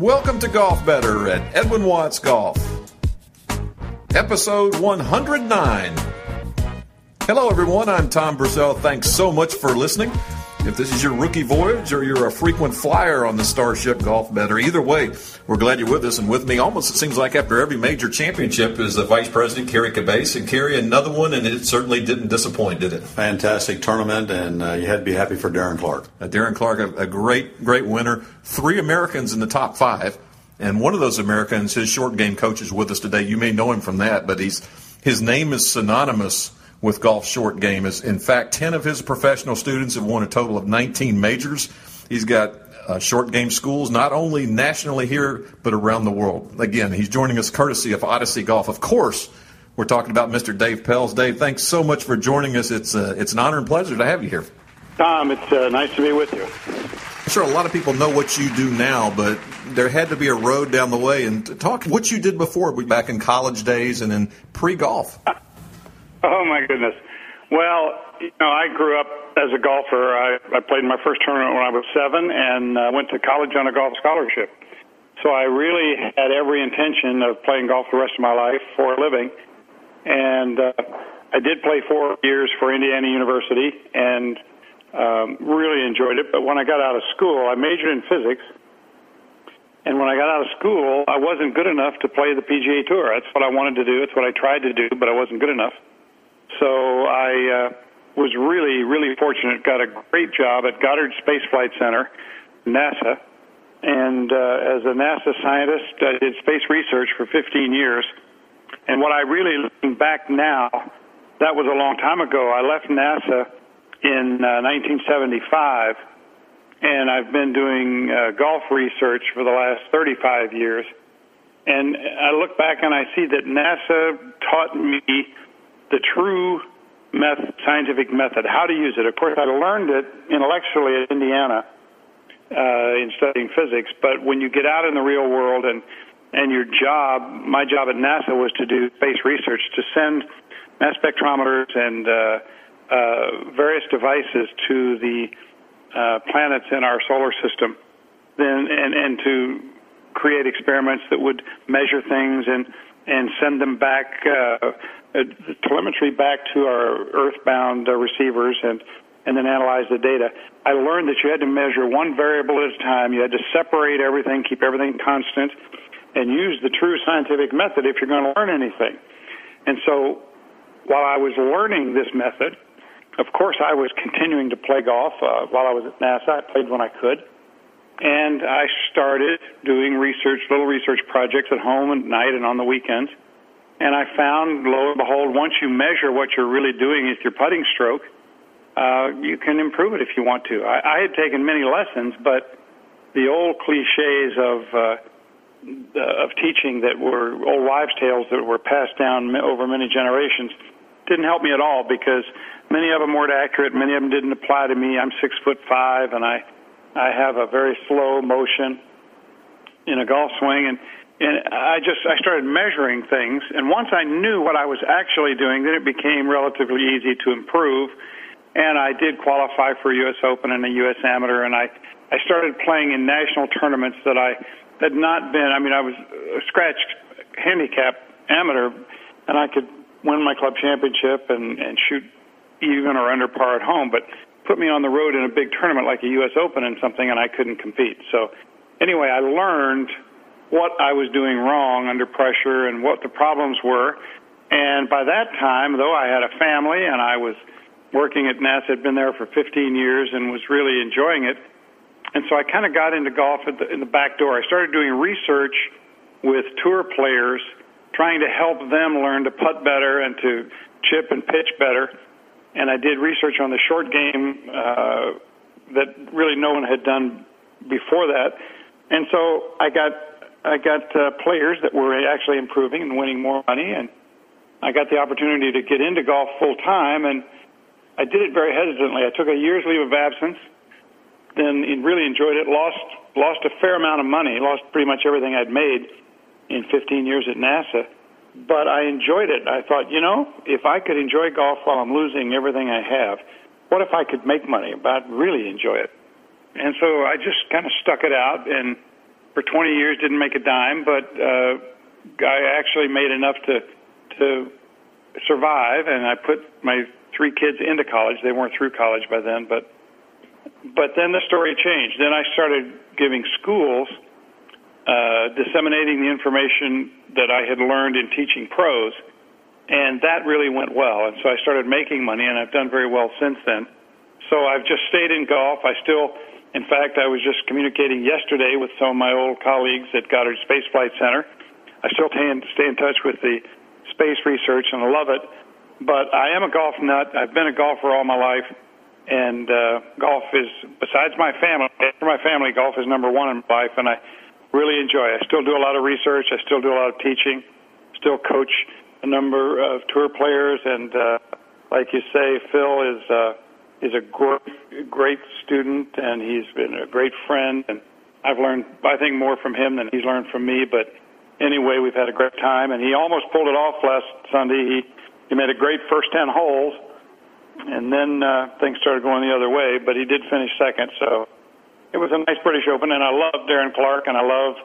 Welcome to Golf Better at Edwin Watts Golf, episode 109. Hello, everyone. I'm Tom Brazell. Thanks so much for listening. If this is your rookie voyage or you're a frequent flyer on the Starship Golf Better, either way, we're glad you're with us. And with me, almost it seems like after every major championship, is the Vice President, Kerry Cabase. And Kerry, another one, and it certainly didn't disappoint, did it? Fantastic tournament, and uh, you had to be happy for Darren Clarke. Uh, Darren Clarke, a, a great, great winner. Three Americans in the top five. And one of those Americans, his short game coach, is with us today. You may know him from that, but he's his name is synonymous with golf short game. Is in fact, ten of his professional students have won a total of 19 majors. He's got uh, short game schools not only nationally here but around the world. Again, he's joining us courtesy of Odyssey Golf. Of course, we're talking about Mr. Dave Pelz. Dave, thanks so much for joining us. It's uh, it's an honor and pleasure to have you here. Tom, it's uh, nice to be with you. I'm sure a lot of people know what you do now, but there had to be a road down the way. And talk what you did before, back in college days and in pre golf. Oh my goodness. Well, you know, I grew up as a golfer. I, I played my first tournament when I was seven and uh, went to college on a golf scholarship. So I really had every intention of playing golf the rest of my life for a living. And uh, I did play four years for Indiana University and um, really enjoyed it. But when I got out of school, I majored in physics. And when I got out of school, I wasn't good enough to play the PGA Tour. That's what I wanted to do. It's what I tried to do, but I wasn't good enough. So I uh, was really, really fortunate. Got a great job at Goddard Space Flight Center, NASA, and uh, as a NASA scientist, I did space research for 15 years. And what I really looking back now, that was a long time ago. I left NASA in uh, 1975, and I've been doing uh, golf research for the last 35 years. And I look back and I see that NASA taught me the true method, scientific method, how to use it. Of course, I learned it intellectually at Indiana uh, in studying physics, but when you get out in the real world and and your job, my job at NASA was to do space research, to send mass spectrometers and uh, uh, various devices to the uh, planets in our solar system, then and and to create experiments that would measure things and and send them back uh, uh, telemetry back to our earthbound uh, receivers and and then analyze the data. I learned that you had to measure one variable at a time. You had to separate everything, keep everything constant, and use the true scientific method if you're going to learn anything. And so, while I was learning this method, of course, I was continuing to play golf uh, while I was at NASA. I played when I could. And I started doing research, little research projects at home at night and on the weekends. And I found, lo and behold, once you measure what you're really doing with your putting stroke, uh, you can improve it if you want to. I, I had taken many lessons, but the old cliches of uh, of teaching that were old wives' tales that were passed down over many generations didn't help me at all because many of them weren't accurate. Many of them didn't apply to me. I'm six foot five, and I I have a very slow motion in a golf swing, and and I just I started measuring things, and once I knew what I was actually doing, then it became relatively easy to improve. And I did qualify for U.S. Open and a U.S. Amateur, and I I started playing in national tournaments that I had not been. I mean, I was a scratch handicap amateur, and I could win my club championship and and shoot even or under par at home, but put me on the road in a big tournament like a U.S. Open and something, and I couldn't compete. So anyway, I learned what I was doing wrong under pressure and what the problems were. And by that time, though I had a family and I was working at NASA, had been there for 15 years and was really enjoying it. And so I kind of got into golf the, in the back door. I started doing research with tour players, trying to help them learn to putt better and to chip and pitch better. And I did research on the short game uh, that really no one had done before that. And so I got I got uh, players that were actually improving and winning more money, and I got the opportunity to get into golf full time, and I did it very hesitantly. I took a year's leave of absence, then really enjoyed it. Lost lost a fair amount of money, lost pretty much everything I'd made in 15 years at NASA, but I enjoyed it. I thought, you know, if I could enjoy golf while I'm losing everything I have, what if I could make money? But really enjoy it. And so I just kind of stuck it out and for 20 years, didn't make a dime, but uh, I actually made enough to to survive, and I put my three kids into college. They weren't through college by then, but but then the story changed. Then I started giving schools, uh, disseminating the information that I had learned in teaching pros, and that really went well. And so I started making money, and I've done very well since then. So I've just stayed in golf. I still, in fact, I was just communicating yesterday with some of my old colleagues at Goddard Space Flight Center. I still stay in, stay in touch with the space research, and I love it. But I am a golf nut. I've been a golfer all my life and uh, golf is besides my family. For my family, golf is number one in my life, and I really enjoy. I still do a lot of research. I still do a lot of teaching. Still coach a number of tour players, and uh, like you say, Phil is uh, is a great great student, and he's been a great friend, and I've learned I think more from him than he's learned from me. But anyway, we've had a great time, and he almost pulled it off last Sunday. He he made a great first ten holes and then uh, things started going the other way. But he did finish second, so it was a nice British Open. And I love Darren Clarke, and I love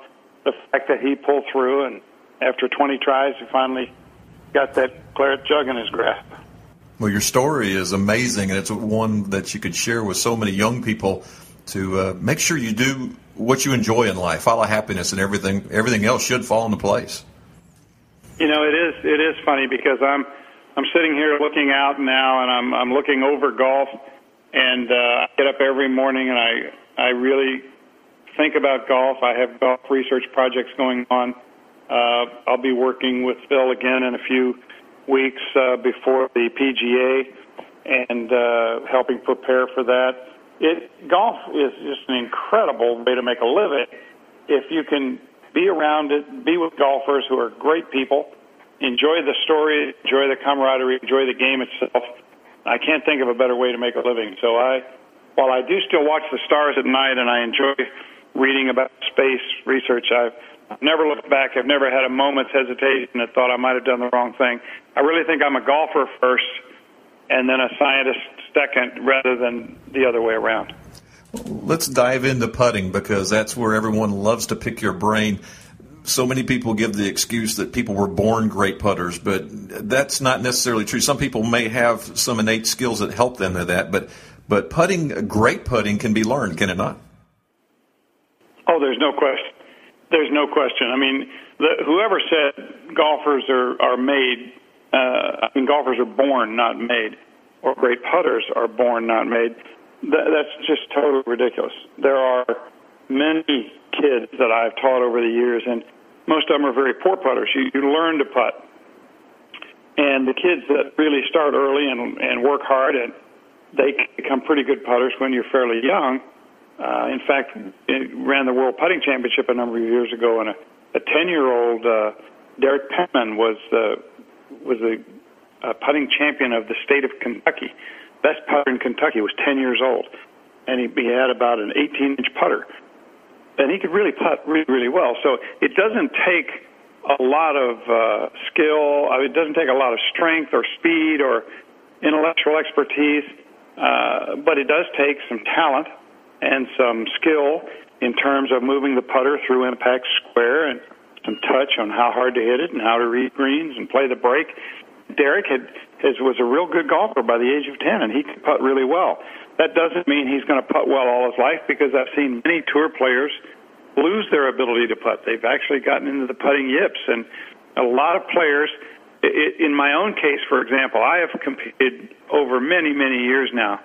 the fact that he pulled through. And after 20 tries, he finally got that claret jug in his grasp. Well, your story is amazing, and it's one that you could share with so many young people to uh, make sure you do what you enjoy in life, follow happiness, and everything. Everything else should fall into place. You know, it is. It is funny because I'm I'm sitting here looking out now, and I'm I'm looking over golf, and uh, I get up every morning, and I I really think about golf. I have golf research projects going on. Uh, I'll be working with Phil again in a few weeks uh, before the PGA, and uh, helping prepare for that. It golf is just an incredible way to make a living if you can be around it, be with golfers who are great people enjoy the story, enjoy the camaraderie, enjoy the game itself. I can't think of a better way to make a living. So I, while I do still watch the stars at night and I enjoy reading about space research, I've never looked back. I've never had a moment's hesitation that thought I might have done the wrong thing. I really think I'm a golfer first and then a scientist second rather than the other way around. Let's dive into putting because that's where everyone loves to pick your brain so many people give the excuse that people were born great putters, but that's not necessarily true. Some people may have some innate skills that help them to that, but but putting, great putting, can be learned, can it not? Oh, there's no question. There's no question. I mean, the, whoever said golfers are are made, uh, I mean, golfers are born, not made, or great putters are born, not made. That, that's just totally ridiculous. There are many kids that I've taught over the years, and most of them are very poor putters. You, you learn to putt. And the kids that really start early and, and work hard, and they become pretty good putters when you're fairly young. Uh, in fact, it ran the World Putting Championship a number of years ago, and a, a 10-year-old uh, Derek Penman was the was the uh, putting champion of the state of Kentucky. Best putter in Kentucky was 10 years old, and he, he had about an 18-inch putter and he could really putt really, really well. So it doesn't take a lot of uh, skill. I mean, it doesn't take a lot of strength or speed or intellectual expertise, uh, but it does take some talent and some skill in terms of moving the putter through impact square and some touch on how hard to hit it and how to read greens and play the break. Derek had has, was a real good golfer by the age of 10, and he could putt really well. That doesn't mean he's going to putt well all his life because I've seen many tour players lose their ability to putt. They've actually gotten into the putting yips, and a lot of players. In my own case, for example, I have competed over many, many years now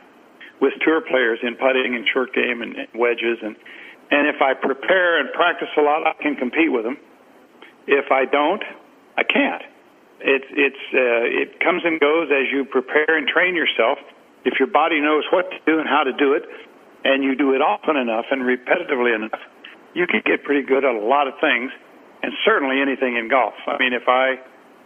with tour players in putting and short game and wedges, and and if I prepare and practice a lot, I can compete with them. If I don't, I can't. It's it's uh, it comes and goes as you prepare and train yourself if your body knows what to do and how to do it, and you do it often enough and repetitively enough, you can get pretty good at a lot of things, and certainly anything in golf. I mean, if I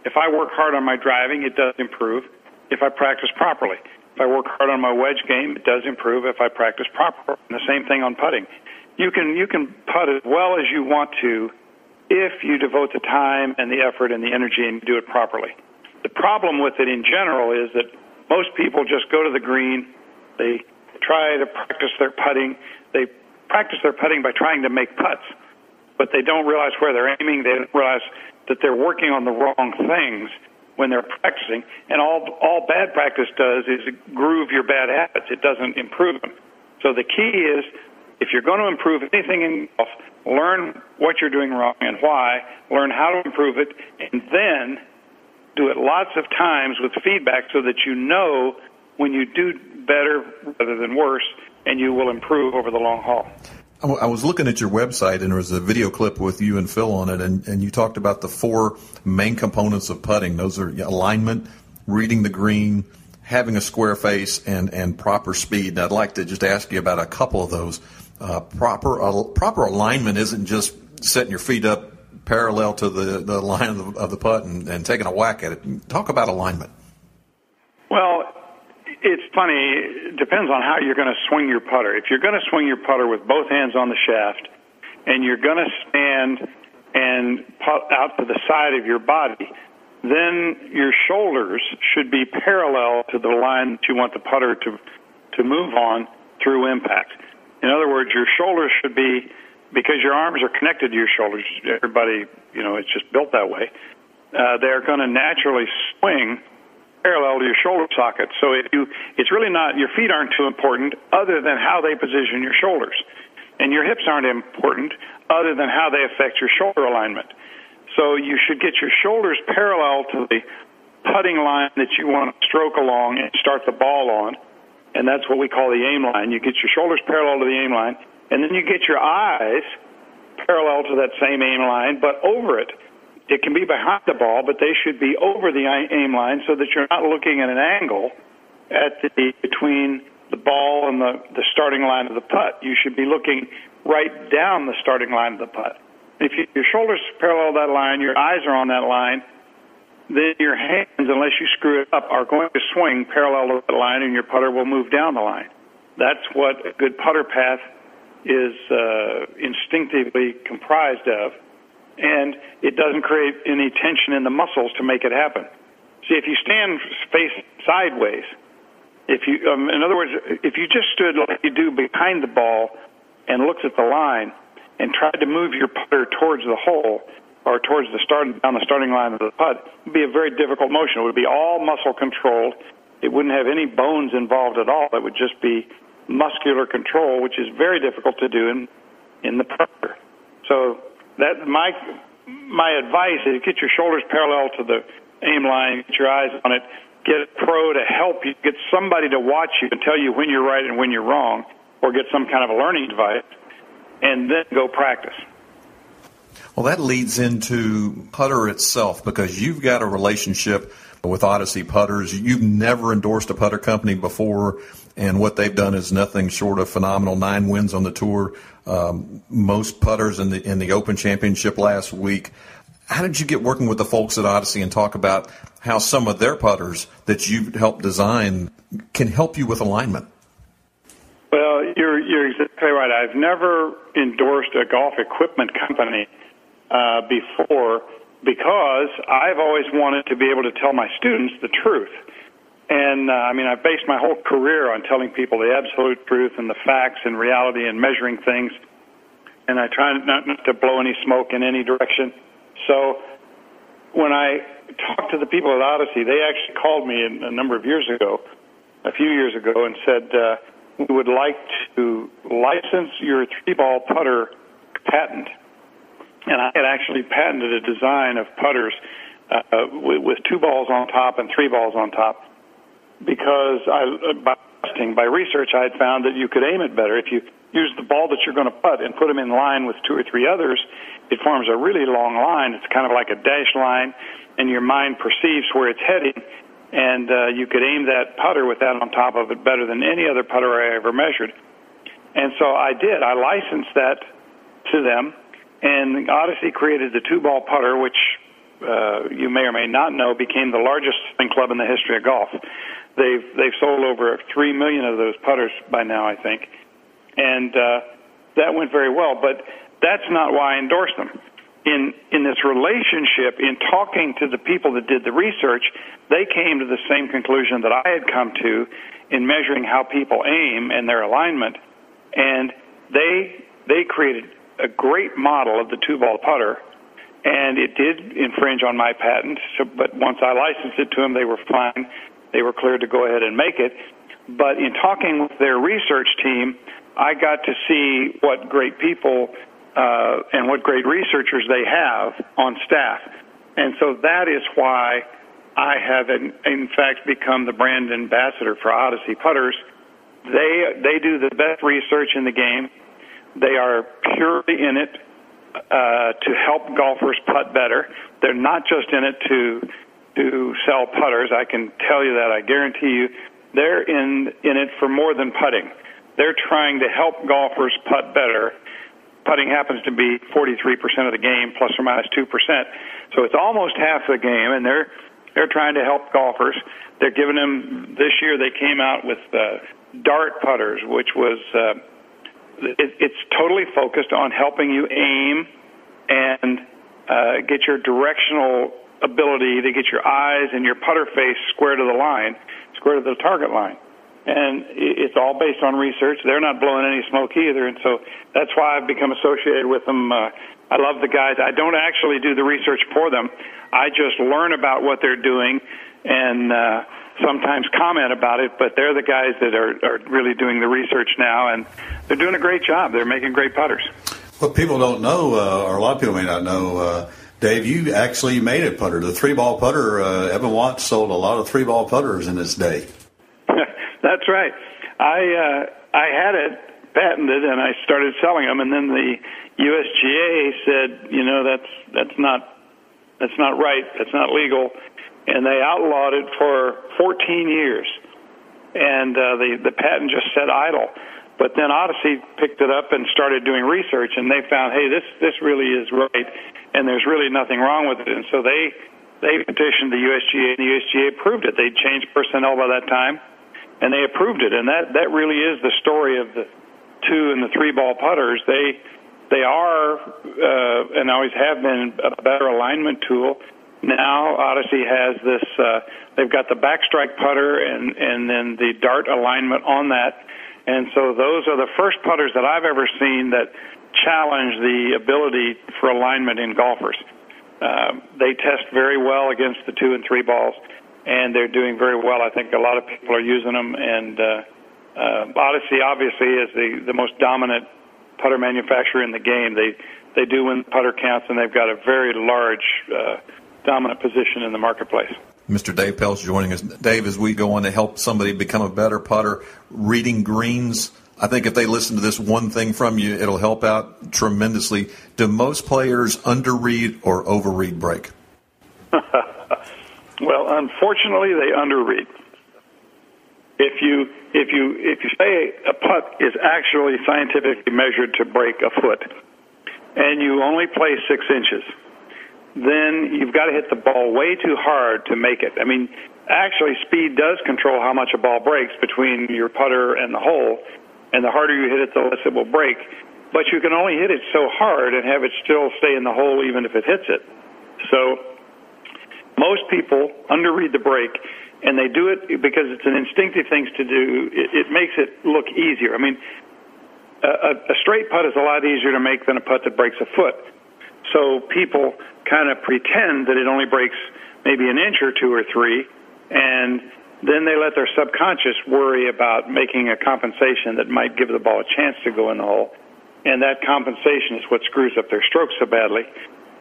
if I work hard on my driving, it does improve. If I practice properly, if I work hard on my wedge game, it does improve. If I practice properly, and the same thing on putting. You can you can putt as well as you want to, if you devote the time and the effort and the energy and do it properly. The problem with it in general is that most people just go to the green, they try to practice their putting, they practice their putting by trying to make putts. but they don't realize where they're aiming. They don't realize that they're working on the wrong things when they're practicing. And all all bad practice does is groove your bad habits. It doesn't improve them. So the key is if you're going to improve anything in golf, learn what you're doing wrong and why, learn how to improve it, and then do it lots of times with feedback so that you know when you do better rather than worse, and you will improve over the long haul. I was looking at your website and there was a video clip with you and Phil on it, and, and you talked about the four main components of putting. Those are alignment, reading the green, having a square face, and, and proper speed. And I'd like to just ask you about a couple of those. Uh, proper uh, proper alignment isn't just setting your feet up parallel to the, the line of the, of the putt and, and taking a whack at it. Talk about alignment. Well, it's funny. It depends on how you're going to swing your putter. If you're going to swing your putter with both hands on the shaft, and you're going to stand and putt out to the side of your body, then your shoulders should be parallel to the line that you want the putter to to move on through impact. In other words, your shoulders should be because your arms are connected to your shoulders. Everybody, you know, it's just built that way. Uh, they're going to naturally swing parallel to your shoulder socket. So if you, it's really not, your feet aren't too important other than how they position your shoulders. And your hips aren't important other than how they affect your shoulder alignment. So you should get your shoulders parallel to the putting line that you want to stroke along and start the ball on. And that's what we call the aim line. You get your shoulders parallel to the aim line, and then you get your eyes parallel to that same aim line, but over it it can be behind the ball, but they should be over the aim line so that you're not looking at an angle at the between the ball and the, the starting line of the putt. You should be looking right down the starting line of the putt. If you, your shoulders parallel that line, your eyes are on that line, then your hands, unless you screw it up, are going to swing parallel to that line, and your putter will move down the line. That's what a good putter path is uh, instinctively comprised of and it doesn't create any tension in the muscles to make it happen. See, if you stand face sideways, if you, um, in other words, if you just stood like you do behind the ball and looked at the line and tried to move your putter towards the hole or towards the start down the starting line of the putt, it would be a very difficult motion. It would be all muscle controlled. It wouldn't have any bones involved at all. It would just be muscular control, which is very difficult to do in in the putter. So that my my advice is get your shoulders parallel to the aim line, get your eyes on it, get a pro to help you, get somebody to watch you and tell you when you're right and when you're wrong, or get some kind of a learning device, and then go practice. Well, that leads into putter itself because you've got a relationship with Odyssey Putters. You've never endorsed a putter company before, and what they've done is nothing short of phenomenal. Nine wins on the tour, um, most putters in the in the Open Championship last week. How did you get working with the folks at Odyssey and talk about how some of their putters that you've helped design can help you with alignment? Well, you're you're exactly right. I've never endorsed a golf equipment company uh, before because I've always wanted to be able to tell my students the truth. And uh, I mean, I've based my whole career on telling people the absolute truth and the facts and reality and measuring things. And I try not, not to blow any smoke in any direction. So when I talked to the people at Odyssey, they actually called me a number of years ago, a few years ago, and said, uh, we would like to license your three ball putter patent. And I had actually patented a design of putters uh, with, with two balls on top and three balls on top because I, by testing, by research, I had found that you could aim it better. If you use the ball that you're going to putt and put them in line with two or three others, it forms a really long line. It's kind of like a dash line, and your mind perceives where it's heading, and uh, you could aim that putter with that on top of it better than any other putter I ever measured. And so I did. I licensed that to them, and Odyssey created the two ball putter, which uh, you may or may not know became the largest swing club in the history of golf. They've they've sold over three million of those putters by now, I think, and uh, that went very well. But that's not why I endorsed them. In in this relationship, in talking to the people that did the research, they came to the same conclusion that I had come to in measuring how people aim and their alignment, and they they created a great model of the two ball putter, and it did infringe on my patent. So, but once I licensed it to them, they were fine. They were cleared to go ahead and make it. But in talking with their research team, I got to see what great people uh, and what great researchers they have on staff. And so that is why I have, in, in fact, become the brand ambassador for Odyssey Putters. They they do the best research in the game. They are purely in it uh, to help golfers putt better. They're not just in it to to sell putters. I can tell you that. I guarantee you, they're in in it for more than putting. They're trying to help golfers putt better. Putting happens to be 43% of the game, plus or minus two percent. So it's almost half the game, and they're they're trying to help golfers. They're giving them this year. They came out with uh, dart putters, which was uh, it, it's totally focused on helping you aim and uh, get your directional ability to get your eyes and your putter face square to the line, square to the target line. And it's all based on research. They're not blowing any smoke either, and so that's why I've become associated with them. Uh, I love the guys. I don't actually do the research for them. I just learn about what they're doing and uh, sometimes comment about it. But they're the guys that are, are really doing the research now, and they're doing a great job. They're making great putters. What people don't know, uh, or a lot of people may not know, uh, Dave, you actually made a putter. The three ball putter, uh, Edwin Watts sold a lot of three ball putters in his day. That's right. I uh, I had it patented and I started selling them, and then the USGA said, you know, that's that's not that's not right. That's not legal, and they outlawed it for 14 years, and uh, the the patent just sat idle. But then Odyssey picked it up and started doing research, and they found, hey, this this really is right, and there's really nothing wrong with it. And so they they petitioned the USGA, and the USGA approved it. They changed personnel by that time, and they approved it. And that that really is the story of the two and the three ball putters. They they are uh, and always have been a better alignment tool. Now Odyssey has this. Uh, they've got the backstrike putter and and then the dart alignment on that and so those are the first putters that I've ever seen that challenge the ability for alignment in golfers. Uh, they test very well against the two and three balls, and they're doing very well. I think a lot of people are using them, and uh, uh, Odyssey obviously is the, the most dominant putter manufacturer in the game. They they do win putter counts, and they've got a very large uh, dominant position in the marketplace. Mr. Dave Pelz joining us. Dave, as we go on to help somebody become a better putter, reading greens, I think if they listen to this one thing from you, it'll help out tremendously. Do most players underread or overread break? well, unfortunately, they underread. If you if you if you say a putt is actually scientifically measured to break a foot, and you only play six inches, then you've got to hit the ball way too hard to make it. I mean, actually, speed does control how much a ball breaks between your putter and the hole, and the harder you hit it, the less it will break. But you can only hit it so hard and have it still stay in the hole even if it hits it. So most people underread the break, and they do it because it's an instinctive thing to do. It, it makes it look easier. I mean, a, a straight putt is a lot easier to make than a putt that breaks a foot. So people kind of pretend that it only breaks maybe an inch or two or three, and then they let their subconscious worry about making a compensation that might give the ball a chance to go in the hole. And that compensation is what screws up their stroke so badly.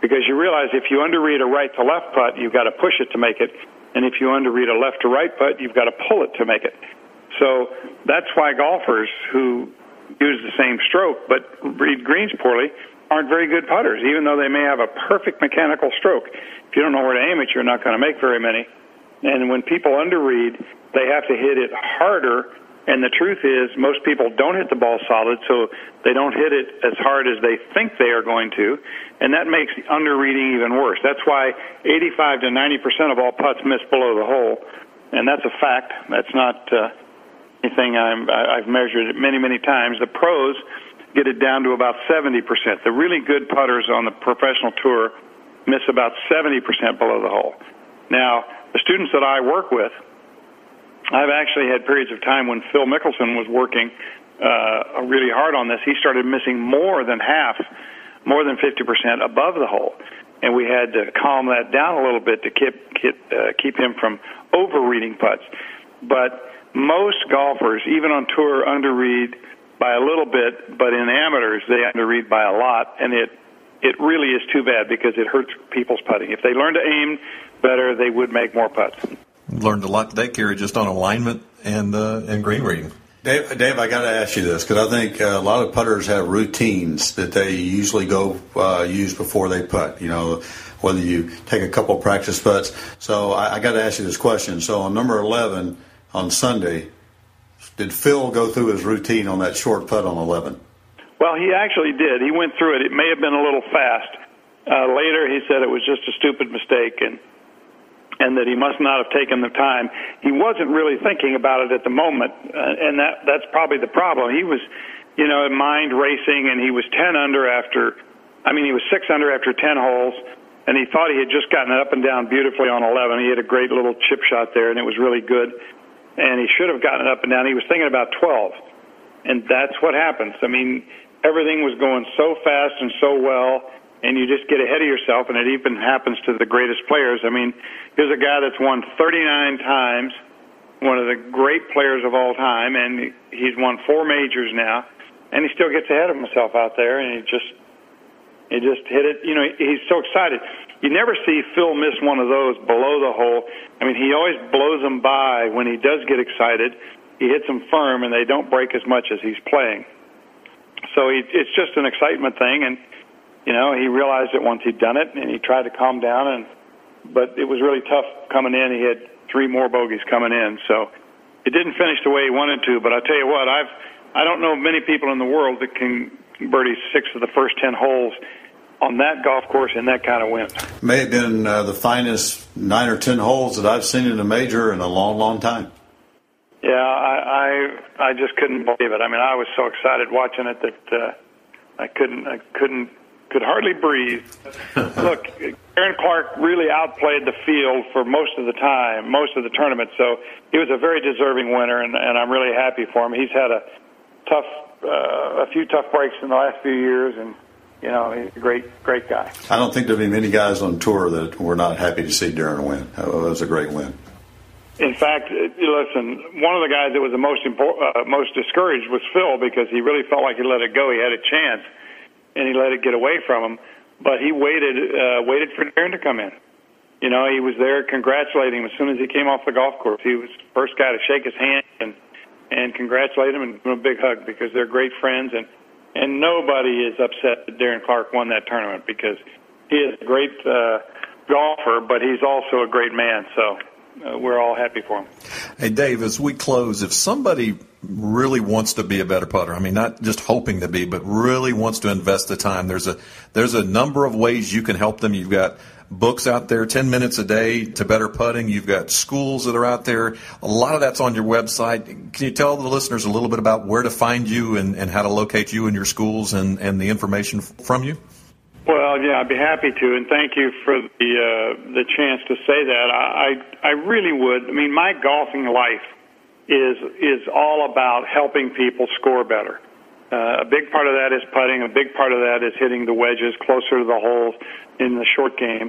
Because you realize if you underread a right to left putt, you've got to push it to make it. And if you underread a left to right putt, you've got to pull it to make it. So that's why golfers who use the same stroke but read greens poorly aren't very good putters, even though they may have a perfect mechanical stroke. If you don't know where to aim it, you're not going to make very many. And when people underread, they have to hit it harder. And the truth is, most people don't hit the ball solid, so they don't hit it as hard as they think they are going to. And that makes underreading even worse. That's why 85 to 90% of all putts miss below the hole. And that's a fact. That's not uh, anything I'm, I've measured many, many times. The pros get it down to about 70%. The really good putters on the professional tour miss about 70% below the hole. Now, the students that I work with, I've actually had periods of time when Phil Mickelson was working uh, really hard on this, he started missing more than half, more than 50% above the hole. And we had to calm that down a little bit to keep keep, uh, keep him from overreading putts. But most golfers, even on tour, underread by a little bit, but in amateurs they underread by a lot, and it it really is too bad because it hurts people's putting. If they learn to aim better, they would make more putts. Learned a lot today, Kerry, just on alignment and uh, and green reading. Dave, Dave I got to ask you this because I think uh, a lot of putters have routines that they usually go uh, use before they putt. You know, whether you take a couple practice putts. So I, I got to ask you this question. So on number eleven on Sunday, did Phil go through his routine on that short putt on eleven? Well, he actually did. He went through it. It may have been a little fast. Uh, later, he said it was just a stupid mistake and and that he must not have taken the time. He wasn't really thinking about it at the moment, uh, and that that's probably the problem. He was, you know, mind racing, and he was ten under after. I mean, he was six under after ten holes, and he thought he had just gotten it up and down beautifully on eleven. He had a great little chip shot there, and it was really good. And he should have gotten it up and down. He was thinking about twelve, and that's what happens. I mean, everything was going so fast and so well and you just get ahead of yourself, and it even happens to the greatest players. I mean, here's a guy that's won 39 times, one of the great players of all time, and he's won four majors now, and he still gets ahead of himself out there, and he just he just hit it. You know, he's so excited. You never see Phil miss one of those below the hole. I mean, he always blows them by when he does get excited. He hits them firm, and they don't break as much as he's playing. So he, it's just an excitement thing, and you know, he realized it once he'd done it, and he tried to calm down. And but it was really tough coming in. He had three more bogeys coming in, so it didn't finish the way he wanted to. But I tell you what, I've I don't know many people in the world that can birdie six of the first ten holes on that golf course in that kind of wind. May have been uh, the finest nine or ten holes that I've seen in a major in a long, long time. Yeah, I I, I just couldn't believe it. I mean, I was so excited watching it that uh, I couldn't I couldn't could hardly breathe. Look, Darren Clarke really outplayed the field for most of the time, most of the tournament. So he was a very deserving winner, and, and I'm really happy for him. He's had a tough, uh, a few tough breaks in the last few years, and you know he's a great, great guy. I don't think there'll be many guys on tour that were not happy to see Darren win. It was a great win. In fact, listen, one of the guys that was the most impor- uh, most discouraged was Phil because he really felt like he let it go. He had a chance and he let it get away from him. But he waited, uh, waited for Darren to come in. You know, he was there congratulating him as soon as he came off the golf course. He was the first guy to shake his hand and and congratulate him and give him a big hug because they're great friends and and nobody is upset that Darren Clarke won that tournament because he is a great uh, golfer, but he's also a great man. So uh, we're all happy for him. Hey, Dave, as we close, if somebody really wants to be a better putter, I mean, not just hoping to be, but really wants to invest the time, there's a there's a number of ways you can help them. You've got books out there, 10 minutes a day to better putting. You've got schools that are out there. A lot of that's on your website. Can you tell the listeners a little bit about where to find you and, and how to locate you and your schools and, and the information from you? Well, yeah, I'd be happy to, and thank you for the uh, the chance to say that. I I really would. I mean, my golfing life is is all about helping people score better. Uh, a big part of that is putting. A big part of that is hitting the wedges closer to the holes in the short game.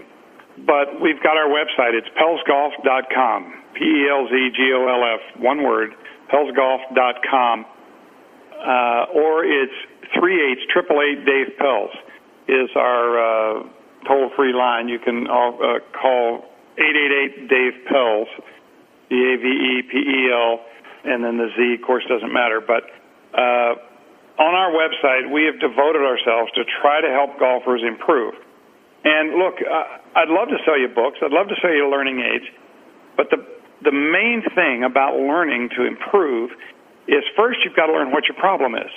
But we've got our website. It's pelzgolf.com. P E L Z G O L F. One word. Pelzgolf.com. Uh, or it's three eight triple eight Dave Pelz is our uh, toll free line. You can all, uh, call 888 Dave Pelz, D A V E P E L, and then the Z, of course, doesn't matter. But uh, on our website, we have devoted ourselves to try to help golfers improve. And look, uh, I'd love to sell you books. I'd love to sell you learning aids. But the the main thing about learning to improve is first you've got to learn what your problem is.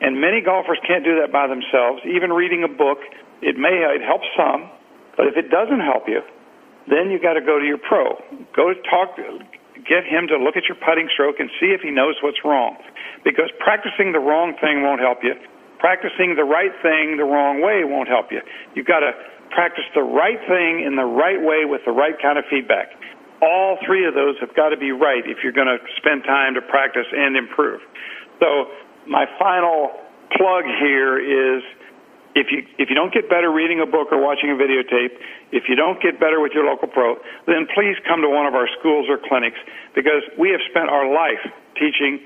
And many golfers can't do that by themselves. Even reading a book, it may it helps some, but if it doesn't help you, then you got to go to your pro. Go talk, get him to look at your putting stroke and see if he knows what's wrong. Because practicing the wrong thing won't help you. Practicing the right thing the wrong way won't help you. You've got to practice the right thing in the right way with the right kind of feedback. All three of those have got to be right if you're going to spend time to practice and improve. So my final plug here is if you if you don't get better reading a book or watching a videotape, if you don't get better with your local pro, then please come to one of our schools or clinics because we have spent our life teaching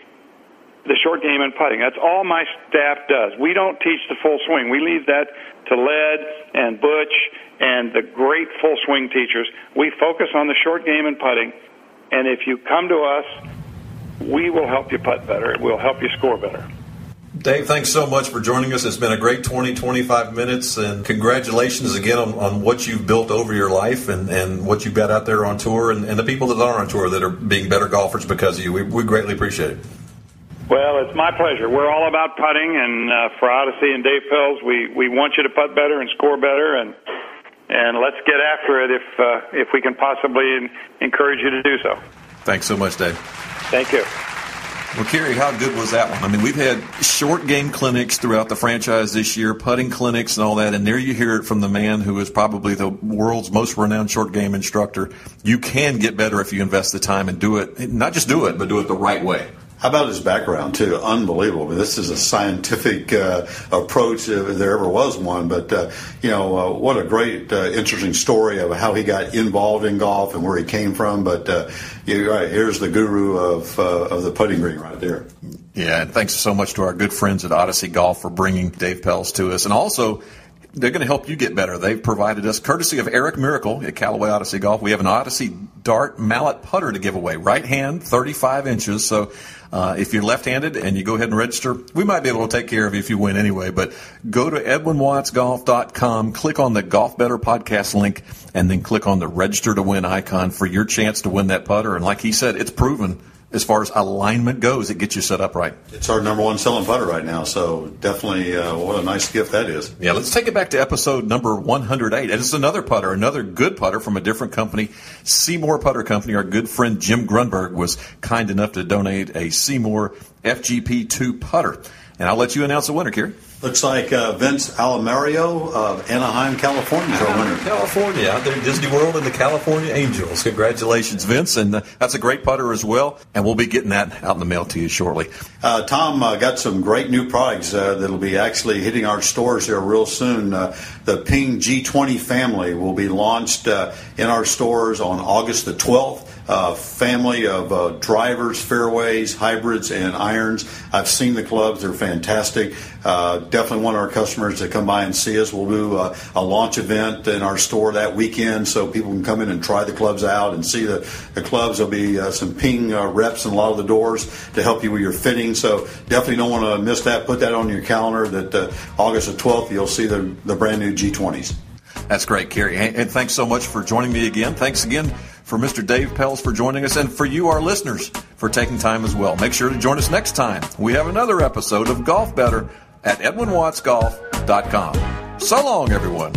the short game and putting. That's all my staff does. We don't teach the full swing. We leave that to Led and Butch and the great full swing teachers. We focus on the short game and putting. And if you come to us, we will help you putt better. We'll help you score better. Dave, thanks so much for joining us. It's been a great 20, 25 minutes, and congratulations again on, on what you've built over your life and, and what you've got out there on tour and, and the people that are on tour that are being better golfers because of you. We, we greatly appreciate it. Well, it's my pleasure. We're all about putting, and uh, for Odyssey and Dave Pelz, we, we want you to putt better and score better, and and let's get after it if uh, if we can possibly encourage you to do so. Thanks so much, Dave. Thank you. Well, Kerry, how good was that one? I mean, we've had short game clinics throughout the franchise this year, putting clinics and all that, and there you hear it from the man who is probably the world's most renowned short game instructor. You can get better if you invest the time and do it, not just do it, but do it the right way. How about his background too? Unbelievable. This is a scientific uh, approach if there ever was one. But uh, you know, uh, what a great, uh, interesting story of how he got involved in golf and where he came from. But uh, you're right. Here's the guru of uh, of the putting green right there. Yeah, and thanks so much to our good friends at Odyssey Golf for bringing Dave Pelz to us, and also they're going to help you get better. They've provided us, courtesy of Eric Miracle at Callaway Odyssey Golf, we have an Odyssey Dart Mallet putter to give away. Right hand, 35 inches. So uh, if you're left-handed and you go ahead and register, we might be able to take care of you if you win anyway. But go to edwinwattsgolf.com, click on the Golf Better podcast link, and then click on the register to win icon for your chance to win that putter. And like he said, it's proven as far as alignment goes, it gets you set up right. It's our number one selling putter right now, so definitely uh, what a nice gift that is. Yeah, let's take it back to episode number 108. And it's another putter, another good putter from a different company, SeeMore Putter Company. Our good friend Jim Grundberg was kind enough to donate a SeeMore FGP2 putter. And I'll let you announce the winner, Kerry. Looks like uh, Vince Alamario of Anaheim, California, is our winner. California, out there Disney World and the California Angels. Congratulations, Vince. And uh, that's a great putter as well. And we'll be getting that out in the mail to you shortly. Uh, Tom uh, got some great new products uh, that'll be actually hitting our stores here real soon. Uh, the Ping G20 family will be launched in our stores on August the 12th uh, family of uh, drivers, fairways, hybrids, and irons. I've seen the clubs; they're fantastic. Uh, definitely want our customers to come by and see us. We'll do a, a, launch event in our store that weekend, so people can come in and try the clubs out and see the, the clubs. There'll be uh, some ping uh, reps in a lot of the doors to help you with your fitting. So definitely don't want to miss that. Put that on your calendar. That uh, August the 12th, you'll see the the brand new G20s. That's great, Kerry. And thanks so much for joining me again. Thanks again for Mr. Dave Pelz for joining us, and for you, our listeners, for taking time as well. Make sure to join us next time. We have another episode of Golf Better at EdwinWattsGolf.com. So long, everyone.